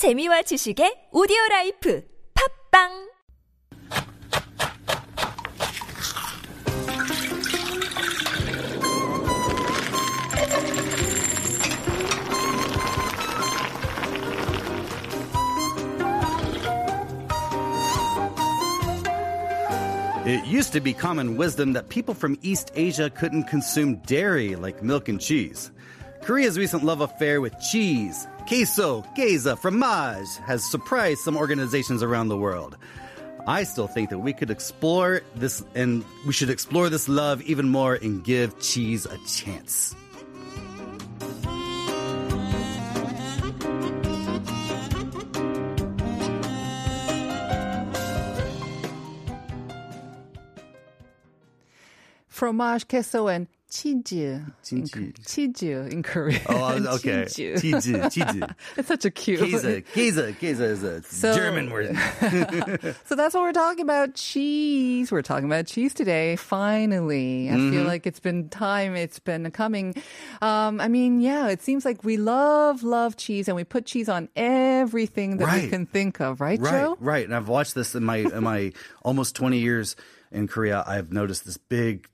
재미와 지식의 오디오 라이프 팝빵 It used to be common wisdom that people from East Asia couldn't consume dairy like milk and cheese. Korea's recent love affair with cheese, queso, geza, fromage has surprised some organizations around the world. I still think that we could explore this and we should explore this love even more and give cheese a chance. fromage, queso, and cheese. Cheese. In, cheese in Korean. Oh, I was- okay. Cheese. Cheese, cheese. It's such a cute. Geza, geza, geza is a So- German word. So that's what we're talking about. Cheese. We're talking about cheese today. Finally. I Mm-hmm. feel like it's been time. It's been coming. Um, I mean, yeah, it seems like we love, love cheese and we put cheese on everything that we can think of, right, Right, Joe? right. And I've watched this in my in my almost 20 years in Korea. I've noticed this big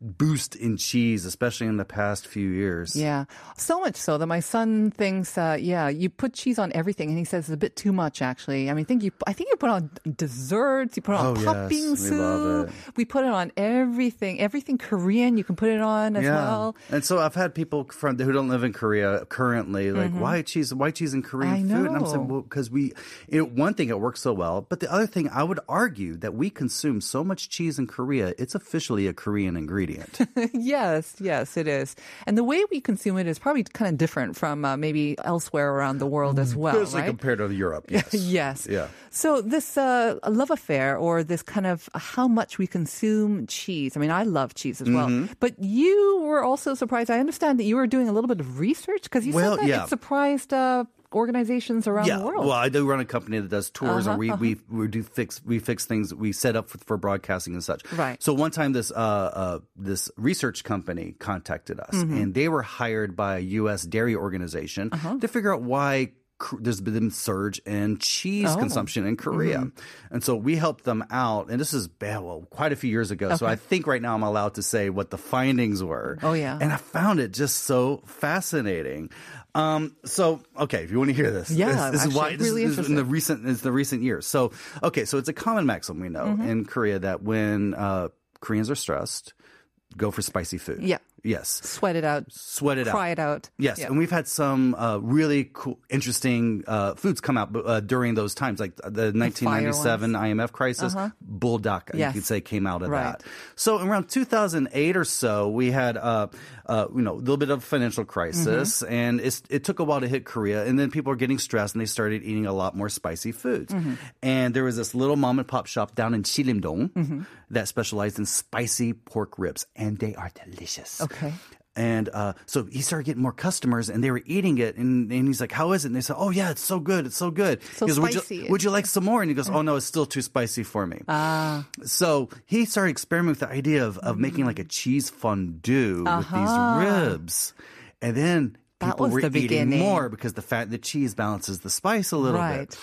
boost in cheese, especially in the past few years. Yeah, so much so that my son thinks, uh, yeah, you put cheese on everything, and he says it's a bit too much. Actually, I mean, think you, I think you put on desserts, you put on Oh, yes, we soup. love it. We put it on everything, everything Korean. You can put it on as well. And so I've had people from who don't live in Korea currently like, why cheese? Why cheese in Korean Mm-hmm. Food? And I'm saying, well, because we, one thing it works so well, but the other thing I would argue that we consume so much cheese in Korea, it's officially a Korean ingredient. yes, yes, it is. And the way we consume it is probably kind of different from uh, maybe elsewhere around the world as well, Especially right? compared to Europe. Yes. yes. Yeah. So this uh, love affair, or this kind of how much we consume cheese. I mean, I love cheese as well. Mm-hmm. But you were also surprised. I understand that you were doing a little bit of research because you Well, said that yeah. it surprised uh, organizations around yeah, the world. well, I do run a company that does tours, Uh-huh, and we, we we do fix we fix things we set up for, for broadcasting and such. Right. So one time, this uh, uh this research company contacted us, Mm-hmm. and they were hired by a U.S. dairy organization Uh-huh. to figure out why. There's been a surge in cheese Oh. consumption in Korea, Mm-hmm. and so we helped them out. And this is well, quite a few years ago. So I think right now I'm allowed to say what the findings were. Oh, yeah. and I found it just so fascinating. Um, so okay, if you want to hear this, Yeah, this, this is why this, really is- this is in the recent it's the recent years. So okay, so it's a common maxim we know Mm-hmm. in Korea that when uh, Koreans are stressed, go for spicy food. Yeah. Yes. Sweat it out. Sweat it Cry out. it out. Yes, Yeah. and we've had some uh, really cool, interesting uh, foods come out uh, during those times, like the 1997 IMF crisis. Buldak, Yes. you could say, came out of Right. that. So around 2008 or so, we had uh, uh, you know a little bit of financial crisis, Mm-hmm. and it's, it took a while to hit Korea, and then people were getting stressed, and they started eating a lot more spicy foods. Mm-hmm. And there was this little mom and pop shop down in Chilimdong Mm-hmm. that specialized in spicy pork ribs, and they are delicious. Okay. And uh, so he started getting more customers, and they were eating it. And, and he's like, "How is it?" And they said, "Oh yeah, it's so good. It's so good." So goes, would spicy. you, would you like some more? And he goes, "Oh no, it's still too spicy for me." Ah. So he started experimenting with the idea of, of making like a cheese fondue with these ribs, and then That people was were the eating beginning. more because the fat the cheese balances the spice a little Right. bit.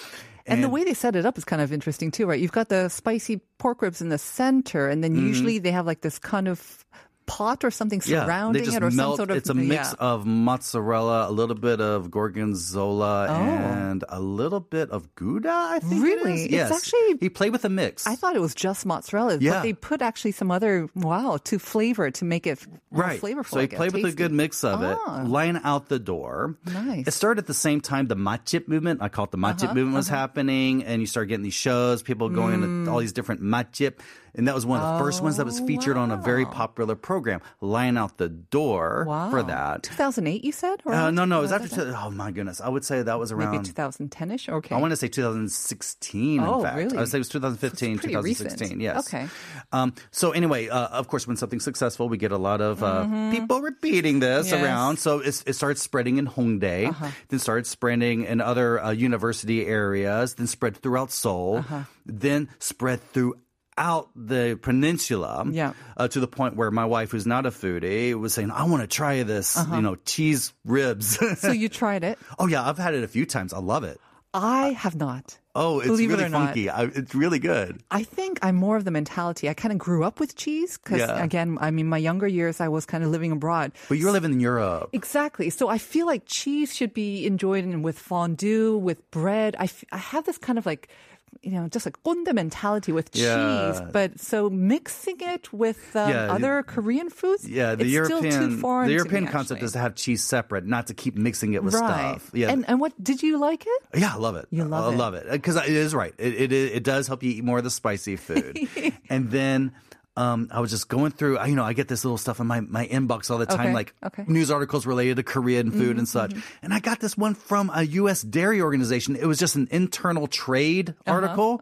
And, the way they set it up is kind of interesting too, right? You've got the spicy pork ribs in the center, and then usually they have like this kind of pot or something. Yeah, surrounding just it, or melt. some sort of. it's a mix yeah. of mozzarella, a little bit of gorgonzola, Oh. and a little bit of gouda. I think Really? it is. It's actually- he played with a mix. I thought it was just mozzarella, Yeah. but they put actually some other wow to flavor to make it more right. flavorful. So he guess, played with a good mix of it. Ah. Line out the door. Nice. It started at the same time the matjip movement. I call it the matjip Uh-huh, movement was happening, and you start getting these shows, people going Mm. to all these different matjip. And that was one of the first ones that was Oh, featured on a very popular program. Line out the door Wow. for that. 2008, you said? Or Uh, no, no, it was after. two- Oh my goodness, I would say that was around maybe around 2010ish. Okay. I want to say 2016. Oh, in fact, really? I would say it was 2015, pretty 2016. recent. Yes. Okay. Um, so anyway, uh, of course, when something's successful, we get a lot of uh, people repeating this Mm-hmm. Yes. Uh-huh. around. So it started spreading in Hongdae, then started spreading in other uh, university areas, then spread throughout Seoul, Uh-huh. then spread through out the peninsula Yeah. uh, to the point where my wife, who's not a foodie, was saying, "I want to try this, Uh-huh. you know, cheese ribs." so you tried it. oh yeah, I've had it a few times. I love it. I have not. Oh, it's Believe it really not. funky. I, it's really good. I think I'm more of the mentality. I kind of grew up with cheese because, Yeah. again, I mean, my younger years, I was kind of living abroad. But you're living in Europe. Exactly. So I feel like cheese should be enjoyed with fondue, with bread. I, f- I have this kind of like, you know, just like 꼰대 mentality with cheese. Yeah. But so mixing it with um, Yeah, other Korean foods, Yeah, the it's European still too foreign the European me, concept actually. is to have cheese separate, not to keep mixing it with right. stuff. Yeah, And and what did you like it? Yeah, I love it. You love I it. love it because it is right. It, it it does help you eat more of the spicy food. and then um, I was just going through. You know, I get this little stuff in my my inbox all the time, Okay, like okay. news articles related to Korean food and such. And I got this one from a U.S. dairy organization. It was just an internal trade Uh-huh, article.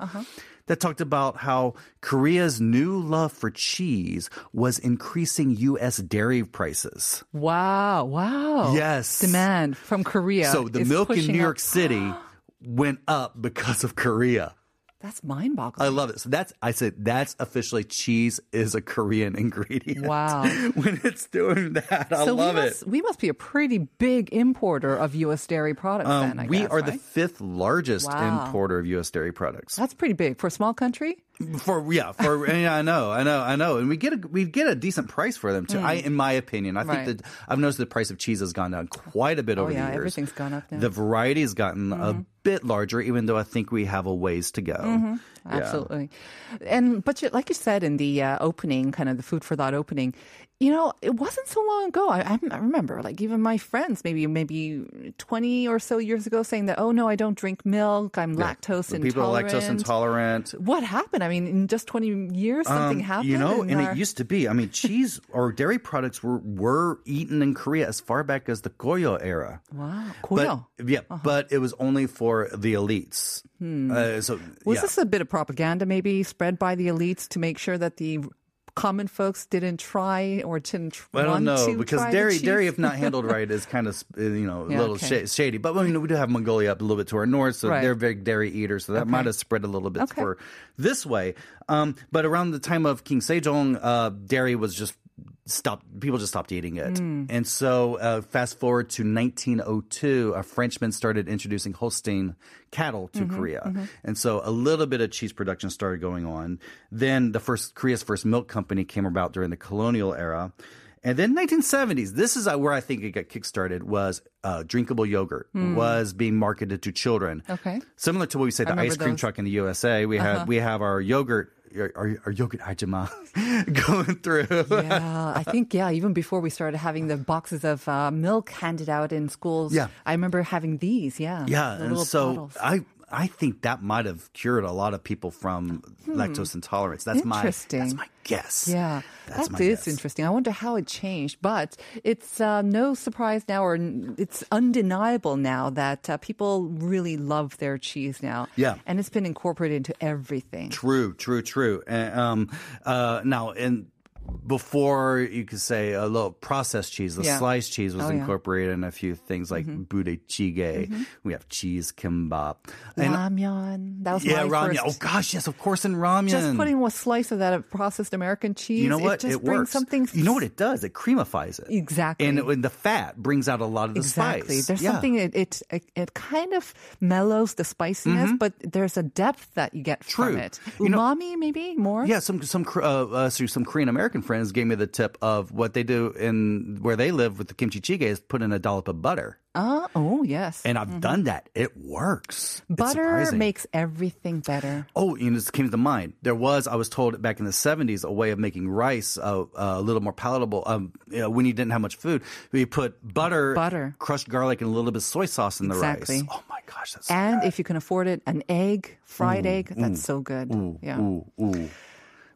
That talked about how Korea's new love for cheese was increasing U.S. dairy prices. Wow, wow. Yes. Demand from Korea. So the milk in New up- York City went up because of Korea. That's mind boggling. I love it. So that's I said that's officially cheese is a Korean ingredient. Wow. when it's doing that, I so love we it. we must be a pretty big importer of U.S. dairy products then, I Um, we guess, are the fifth largest Wow. importer of U.S. dairy products. That's pretty big for a small country. For yeah, for yeah, I know, I know, I know, and we get a we get a decent price for them too. I, in my opinion, I. Right. think that I've noticed the price of cheese has gone down quite a bit Oh, over yeah, the years. everything's gone up now. Mm-hmm. The variety has gotten a bit larger, even though I think we have a ways to go. Mm-hmm. Yeah. Absolutely. And but you, like you said in the uh, opening, kind of the food for thought opening, you know, it wasn't so long ago. I, I remember, like even my friends, maybe maybe twenty or so years ago, saying that, oh no, I don't drink milk. I'm lactose intolerant. People are lactose intolerant. What happened? I mean, in just twenty years, something Um, happened. You know, and our- it used to be. I mean, cheese or dairy products were were eaten in Korea as far back as the Goryeo era. wow, 려. yeah, but it was only for the elites. Uh, so Hmm. Was yeah. this a bit of propaganda, maybe spread by the elites to make sure that the common folks didn't try or didn't tr- I don't know because dairy, dairy, if not handled right, is kind of you know a Yeah, little okay. sha- shady. But I mean, we do have Mongolia up a little bit to our north, so Right. they're big dairy eaters. So that might have spread a little bit Okay. for this way. Um, but around the time of King Sejong, uh, dairy was just stopped. People just stopped eating it, Hmm. and so uh, fast forward to 1902, a Frenchman started introducing Holstein cattle to Mm-hmm, Korea, and so a little bit of cheese production started going on. Then the first Korea's first milk company came about during the colonial era. And then 1970s, this is uh, where I think it got kickstarted, was uh, drinkable yogurt was being marketed to children. Okay. Similar to what we say, the ice cream those. Uh-huh. truck in the USA, we have we have our yogurt, our, our, yogurt ajima going through. yeah, I think yeah. Even before we started having the boxes of uh, milk handed out in schools, Yeah. I remember having these. Yeah, Yeah, the and so bottles. I I think that might have cured a lot of people from lactose intolerance. That's my that's Hmm. My guess. Yeah, That's that my is guess. interesting. I wonder how it changed, but it's uh, no surprise now, or it's undeniable now that uh, people really love their cheese now. Yeah. and it's been incorporated into everything. True, true, true. And um, uh, now, and before you could say a little processed cheese, the Yeah. sliced cheese was Oh, yeah. Mm-hmm. incorporated in a few things like budae We have cheese kimbap. And Ramen. That was yeah, ramen. Oh gosh, yes, of course, in ramen. Just putting a slice of that of processed American cheese. you know what? It just brings works. something. You know what it does? It creamifies it. Exactly. And, it, and the fat brings out a lot of the Exactly. spice. There's Yeah. something it, it it it kind of mellows the spiciness, but there's a depth that you get Mm-hmm. True. from it. You know- Umami, maybe more. Yeah, some some uh, uh, so some Korean American friends gave me the tip of what they do in where they live with the kimchi jjigae is put in a dollop of butter, Ah, oh yes. and I've done that. It works. Mm-hmm. Butter makes everything better. Oh, you know, this came to mind. There was, I was told back in the 70s, a way of making rice uh, uh, a little more palatable. Um, you know, when you didn't have much food, we put butter, Butter. crushed garlic, and a little bit of soy sauce in the Exactly. rice. Oh my gosh, that's so And good. if you can afford it, an egg, fried egg, that's so good. yeah. Ooh, ooh.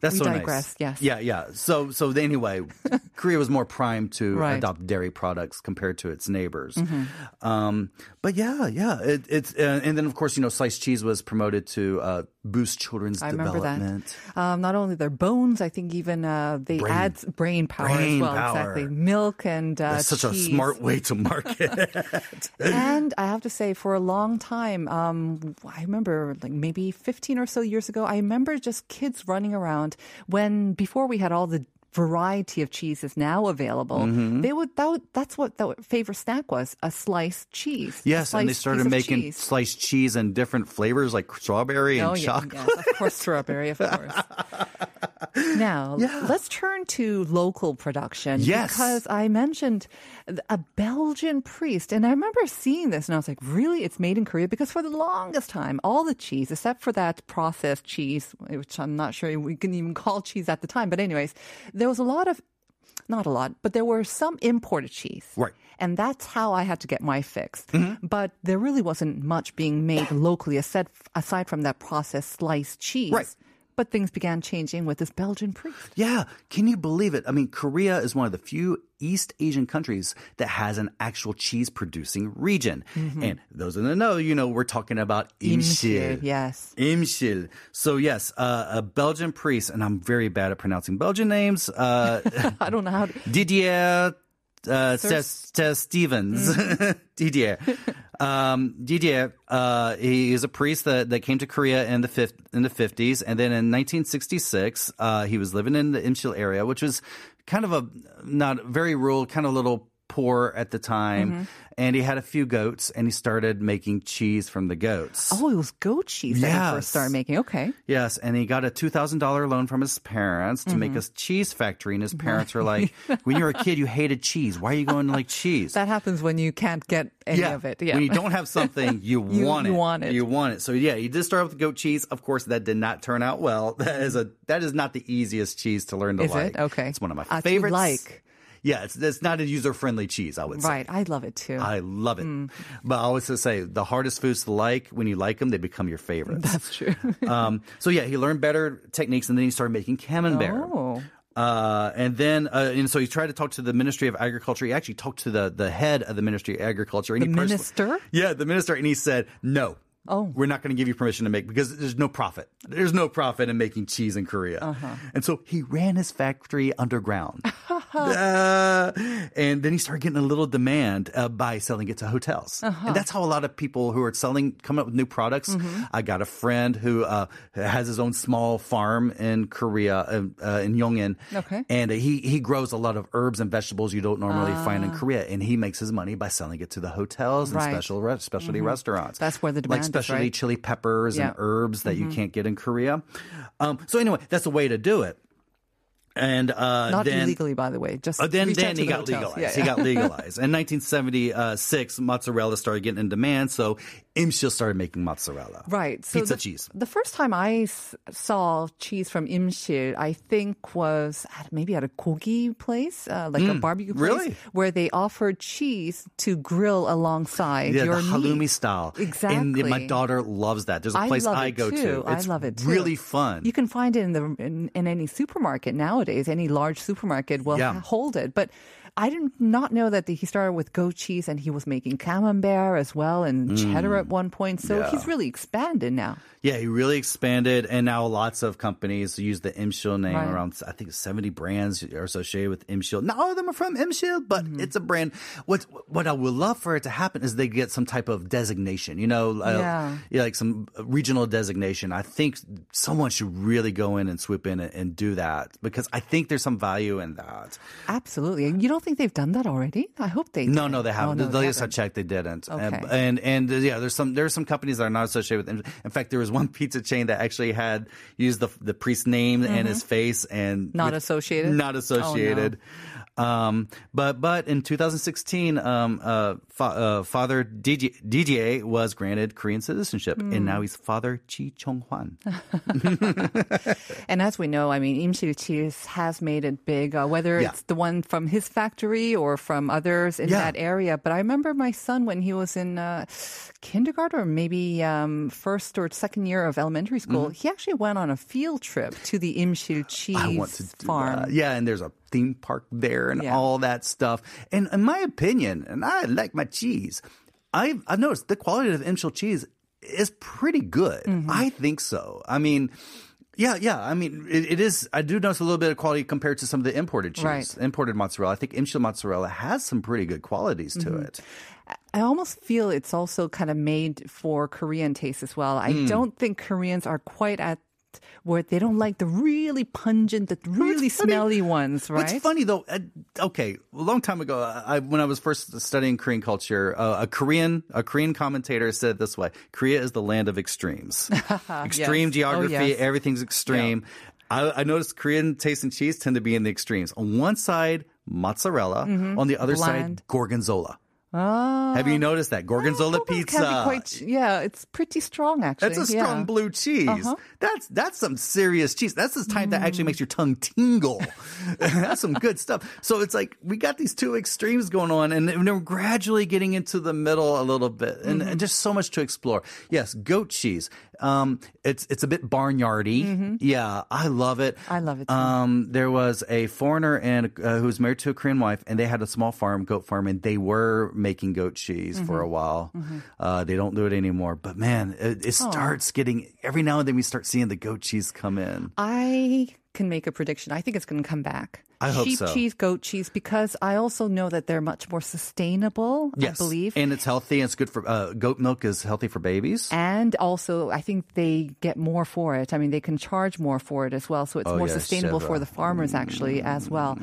That's We so digress, nice. yes. Yeah, yeah. So, so anyway, Korea was more primed to Right. adopt dairy products compared to its neighbors. Mm-hmm. Um, but yeah, yeah. It, it's uh, and then of course you know sliced cheese was promoted to uh, boost children's I development. Um, not only their bones, I think even uh, they Brain. add brain power Brain as well. power. Exactly, milk and uh, That's such a smart way to market. and I have to say, for a long time, um, I remember like maybe 15 or so years ago, I remember just kids running around when before we had all the variety of cheeses now available, Mm-hmm. they would, that would that's what the favorite snack was a sliced cheese. Yes, and they started making cheese. sliced cheese in different flavors like strawberry and Oh, yeah, chocolate. yes, of course, strawberry, of course. Now, let's turn to local production. Yes. Because I mentioned a Belgian priest, and I remember seeing this, and I was like, really? It's made in Korea? Because for the longest time, all the cheese, except for that processed cheese, which I'm not sure we can even call cheese at the time, but anyways, there was a lot of, not a lot, but there were some imported cheese. Right. And that's how I had to get my fix. Mm-hmm. But there really wasn't much being made locally aside, aside from that processed sliced cheese. Right. But things began changing with this Belgian priest. Yeah, can you believe it? I mean, Korea is one of the few East Asian countries that has an actual cheese producing region. And those that don't know, you know, we're talking about Imshil, imshil. yes. Imshil. So yes, uh, a Belgian priest, and I'm very bad at pronouncing Belgian names. Uh, I don't know how to. Didier uh, Stes Stevens. Didier. Um, Didier, uh, he is a priest that, that came to Korea in the fifth, in the 50s. And then in 1966, uh, he was living in the Imshil area, which was kind of a, not very rural, kind of little poor at the time. And he had a few goats and he started making cheese from the goats. Oh, it was goat cheese that he Yes. first started making. Okay. Yes, and he got a two thousand dollar loan from his parents to make a cheese factory. And his parents were like, "When you were a kid, you hated cheese. Why are you going to like cheese?" That happens when you can't get any of it. Yeah. When you don't have something, you, You- want it. you want it. You want it. So yeah, he did start with goat cheese. Of course, that did not turn out well. That is a that is not the easiest cheese to learn to Is like. it? Okay. It's one of my Uh, favorites. like. Yeah, it's it's not a user friendly cheese. I would say. Right. I love it too. I love it. Mm. But I always say the hardest foods to like, when you like them, they become your favorites. That's true. um, so yeah, he learned better techniques, and then he started making camembert. Oh. Uh, and then, uh, and so he tried to talk to the Ministry of Agriculture. He actually talked to the, the head of the Ministry of Agriculture. And The he minister? Yeah, the minister. And he said, no. Oh. We're not going to give you permission to make because there's no profit. There's no profit in making cheese in Korea. Uh-huh. And so he ran his factory underground. Uh, and then he started getting a little demand uh, by selling it to hotels. Uh-huh. And that's how a lot of people who are selling, coming up with new products. Mm-hmm. I got a friend who uh, has his own small farm in Korea, uh, uh, in Yongin. Okay. And he, he grows a lot of herbs and vegetables you don't normally find in Korea. And he makes his money by selling it to the hotels and Ah. Right. Mm-hmm. special re- specialty restaurants. That's where the demand Like is, specialty right? chili peppers Yeah. and herbs that Mm-hmm. you can't get in Korea. Um, so anyway, that's a way to do it. And uh, Not then, illegally, by the way. Just uh, then, then he got hotels. legalized. Yeah, He got legalized. In 1976, mozzarella started getting in demand, so Imshil started making mozzarella. Right. So Pizza the, cheese. The first time I s- saw cheese from Imshil, I think was at, maybe at a kogi place, uh, like a barbecue place, Mm. really? where they offered cheese to grill alongside Yeah, your the halloumi meat. style. Exactly. And my daughter loves that. There's a place I it go too. to. I love it too. really fun. You can find it in the in, in any supermarket nowadays. Any large supermarket will Yeah. hold it. But I did not know that the, he started with goat cheese and he was making camembert as well and cheddar at one point. So Mm. Yeah. he's really expanded now. Yeah, he really expanded, and now lots of companies use the Imshil name. Right. Around, I think, seventy brands are associated with Imshil. Not all of them are from Imshil, but Mm-hmm. it's a brand. What what I would love for it to happen is they get some type of designation. You know, uh, Yeah. yeah, like some regional designation. I think someone should really go in and swoop in and, and do that because I think there's some value in that. Absolutely. And you don't think they've done that already? I hope they No, did. no, they haven't. Oh, no, the they latest I checked, they didn't. Okay. And, and and uh, yeah, there's some there's some companies that are not associated with. In fact, there was one pizza chain that actually had used the the priest's name and his face and Mm-hmm. Not associated? Not Oh, no. Um, but but in 2016, um, uh, fa- uh, Father DJ, DJ was granted Korean citizenship, and Hmm. now he's Father Chi Chong Hwan. And as we know, I mean, Imshil cheese has made it big, uh, whether Yeah. it's the one from his factory or from others in Yeah. that area. But I remember my son when he was in uh, kindergarten or maybe um, first or second year of elementary school, he actually went on a field trip to the Imshil cheese Mm-hmm. I want to do farm. that. Yeah, and there's a theme park there and Yeah. all that stuff. And in my opinion, and I like my cheese, I've, I've noticed the quality of Imshil cheese is pretty good. Mm-hmm. I think so. I mean, yeah, yeah. I mean, it, it is. I do notice a little bit of quality compared to some of the imported cheese, Right. imported mozzarella. I think Imshil mozzarella has some pretty good qualities to Mm-hmm. it. I almost feel it's also kind of made for Korean taste as well. I Hmm. don't think Koreans are quite at where they don't like the really pungent, the really smelly ones, right? It's funny though, uh, okay, a long time ago, I, when I was first studying Korean culture, uh, a Korean a Korean commentator said it this way: Korea is the land of extremes. Extreme Yes. geography, Oh, yes. everything's extreme. I, I noticed Korean taste and cheese tend to be in the extremes. On one side, mozzarella. On the other Mm-hmm. Bland. side, gorgonzola. Ah. Have you noticed that gorgonzola It pizza? Quite, yeah, it's pretty strong actually. That's a strong yeah. Uh-huh. blue cheese. That's that's some serious cheese. That's the type that actually makes your tongue tingle. that's some good stuff. So it's like we got these two extremes going on, and we're gradually getting into the middle a little bit, and, Mm-hmm. and just so much to explore. Yes, goat cheese. Um, it's it's a bit barnyardy. Yeah, I love it. Mm-hmm. I love it too. Um, there was a foreigner and uh, who was married to a Korean wife, and they had a small farm, goat farm, and they were making goat cheese for Mm-hmm. a while. Uh, they don't do it anymore, but man, it, it starts getting every now and then we start seeing the goat cheese come in. I can make a prediction. I think it's going to come back. I hope Sheep so. cheese, goat cheese, because I also know that they're much more sustainable. I believe. and it's healthy. And it's good for uh, goat milk is healthy for babies. And also, I think they get more for it. I mean, they can charge more for it as well. So it's Oh, more yes, sustainable Sheva. for the farmers, actually, as well.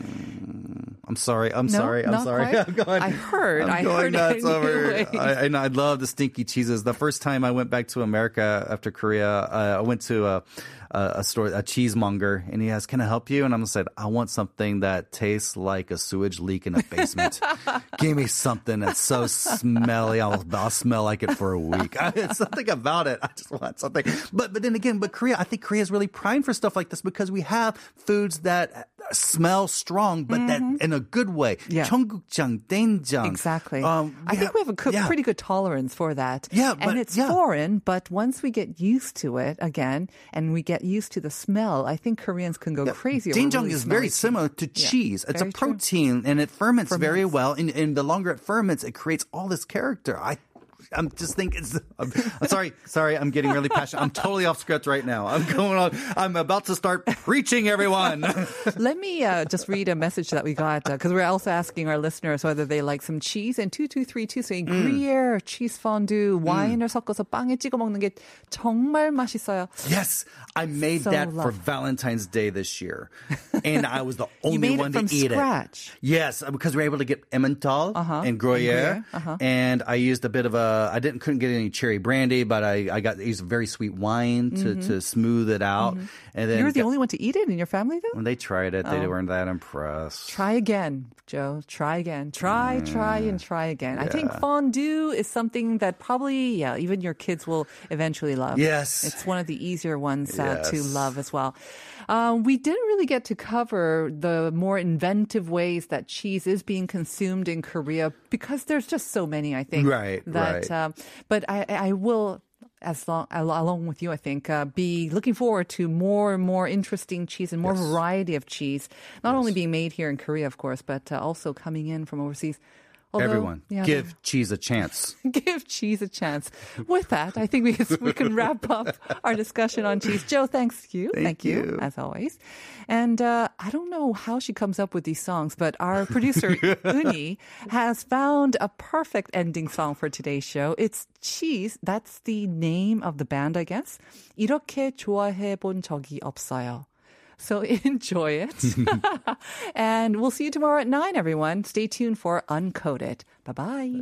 I'm sorry. I'm No, sorry. I'm sorry. quite? I'm going, I heard- I'm I going heard nuts over. I, and I love the stinky cheeses. The first time I went back to America after Korea, uh, I went to a, a, a store, a cheesemonger, and he asked, "Can I help you?" And I'm said, "I want something that tastes like a sewage leak in a basement. Give me something that's so smelly. I'll, I'll smell like it for a week. it's something about it. I just want something. But but then again, but Korea, I think Korea is really primed for stuff like this because we have foods that smell strong, but that in a good way. Mm-hmm. Yeah. 청국장, 된장. Exactly. Um, I think we have a co- yeah. pretty good tolerance for that. Yeah, but- and it's yeah. foreign, but once we get used to it again, and we get used to the smell, I think Koreans can go crazy. over Doenjang really is very smelly similar to cheese. It's a very true. protein and it ferments, very Ferments. well. And, and the longer it ferments, it creates all this character. I, I'm just thinking. It's, I'm, I'm sorry, sorry. I'm getting really passionate. I'm totally off script right now. I'm going on. I'm about to start preaching, everyone. Let me uh, just read a message that we got because we're also asking our listeners whether they like some cheese. And 2232 saying Mm. Gruyere, cheese fondue, 와인을 섞어서 빵에 찍어 먹는 게 정말 맛있어요. yes, I made So that for love. Valentine's Day this year, and I was the only You made one it from to eat scratch. it. Yes, because we were able to get Emmental Uh-huh. and Gruyere, And Gruyere, uh-huh. and I used a bit of a. I didn't couldn't get any cherry brandy, but I I got used very sweet wine to to smooth it out. And then Mm-hmm. You're the got- only one to eat it in your family, though? when they tried it, they Oh. weren't that impressed. Try again, Joe. Try again. Try, try, and try again. I think fondue is something that probably, yeah, even your kids will eventually love. Yes. It's one of the easier ones uh, to love as well. Um, we didn't really get to cover the more inventive ways that cheese is being consumed in Korea because there's just so many, I think. Right, That, right. Um, but I, I will as long along with you, I think, uh, be looking forward to more and more interesting cheese and more variety of cheese, not only being made here in Korea, of course, but uh, also coming in from overseas. Although, Everyone, yeah, give cheese a chance. give cheese a chance. With that, I think we we can wrap up our discussion on cheese. Joe, thanks you, Thank you. you. as always. And uh, I don't know how she comes up with these songs, but our producer Uni has found a perfect ending song for today's show. It's Cheese. That's the name of the band, I guess. 이렇게 좋아해 본 적이 없어요. So enjoy it. and we'll see you tomorrow at 9, everyone. Stay tuned for Uncoded. Bye bye.